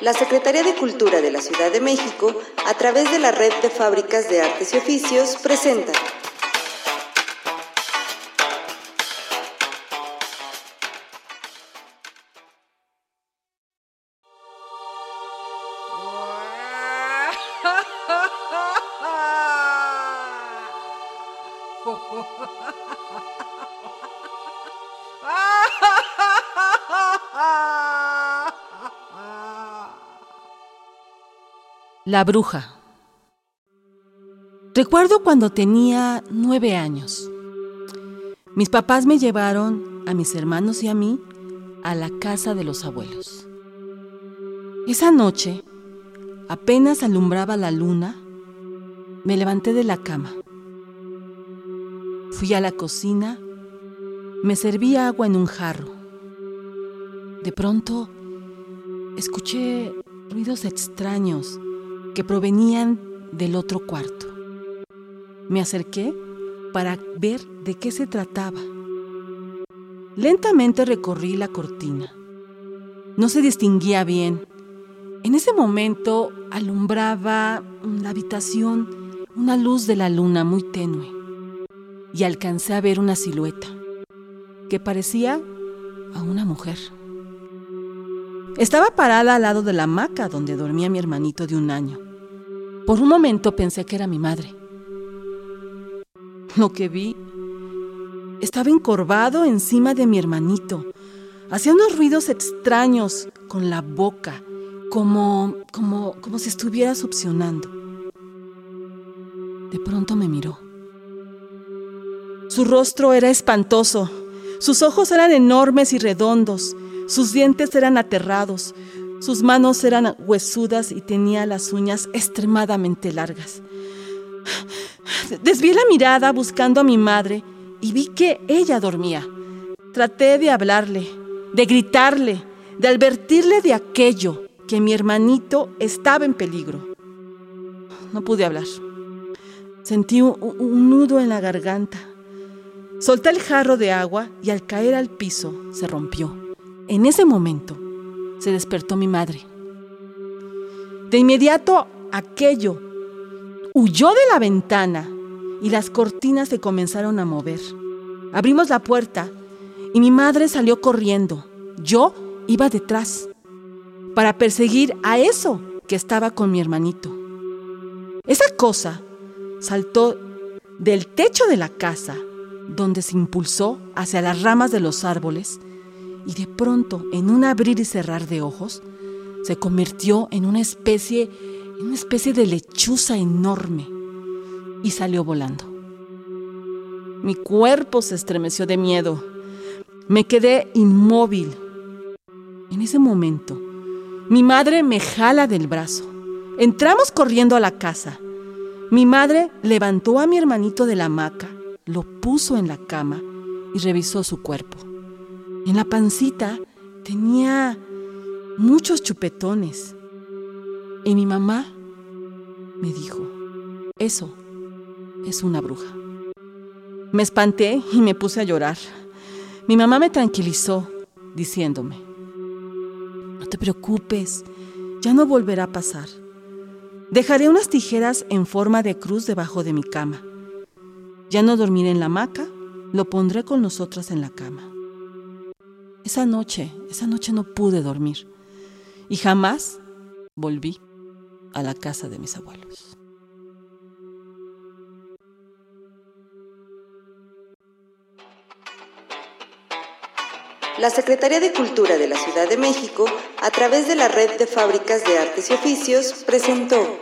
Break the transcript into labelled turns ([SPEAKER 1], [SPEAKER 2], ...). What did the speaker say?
[SPEAKER 1] La Secretaría de Cultura de la Ciudad de México, a través de la Red de Fábricas de Artes y Oficios, presenta
[SPEAKER 2] La bruja. Recuerdo cuando tenía nueve años. Mis papás me llevaron a mis hermanos y a mí a la casa de los abuelos. Esa noche, apenas alumbraba la luna, me levanté de la cama. Fui a la cocina, me serví agua en un jarro. De pronto, escuché ruidos extraños que provenían del otro cuarto. Me acerqué para ver de qué se trataba. Lentamente recorrí la cortina. No se distinguía bien. En ese momento alumbraba la habitación una luz de la luna muy tenue y alcancé a ver una silueta que parecía a una mujer. Estaba parada al lado de la hamaca donde dormía mi hermanito de un año. Por un momento pensé que era mi madre. Lo que vi estaba encorvado encima de mi hermanito. Hacía unos ruidos extraños con la boca, como, como, como si estuviera succionando. De pronto me miró. Su rostro era espantoso. Sus ojos eran enormes y redondos. Sus dientes eran aterrados, sus manos eran huesudas y tenía las uñas extremadamente largas. Desvié la mirada buscando a mi madre y vi que ella dormía. Traté de hablarle, de gritarle, de advertirle de aquello, que mi hermanito estaba en peligro. No pude hablar. Sentí un, un nudo en la garganta. Solté el jarro de agua y al caer al piso se rompió. En ese momento se despertó mi madre. De inmediato aquello huyó de la ventana y las cortinas se comenzaron a mover. Abrimos la puerta y mi madre salió corriendo. Yo iba detrás para perseguir a eso que estaba con mi hermanito. Esa cosa saltó del techo de la casa, donde se impulsó hacia las ramas de los árboles y de pronto, en un abrir y cerrar de ojos, se convirtió en una especie, en una especie de lechuza enorme y salió volando. Mi cuerpo se estremeció de miedo. Me quedé inmóvil. En ese momento, mi madre me jala del brazo. Entramos corriendo a la casa. Mi madre levantó a mi hermanito de la hamaca, lo puso en la cama y revisó su cuerpo. En la pancita tenía muchos chupetones. Y mi mamá me dijo, eso es una bruja. Me espanté y me puse a llorar. Mi mamá me tranquilizó diciéndome, no te preocupes, ya no volverá a pasar. Dejaré unas tijeras en forma de cruz debajo de mi cama. Ya no dormiré en la hamaca, lo pondré con nosotras en la cama. Esa noche, esa noche no pude dormir y jamás volví a la casa de mis abuelos.
[SPEAKER 1] La Secretaría de Cultura de la Ciudad de México, a través de la Red de Fábricas de Artes y Oficios, presentó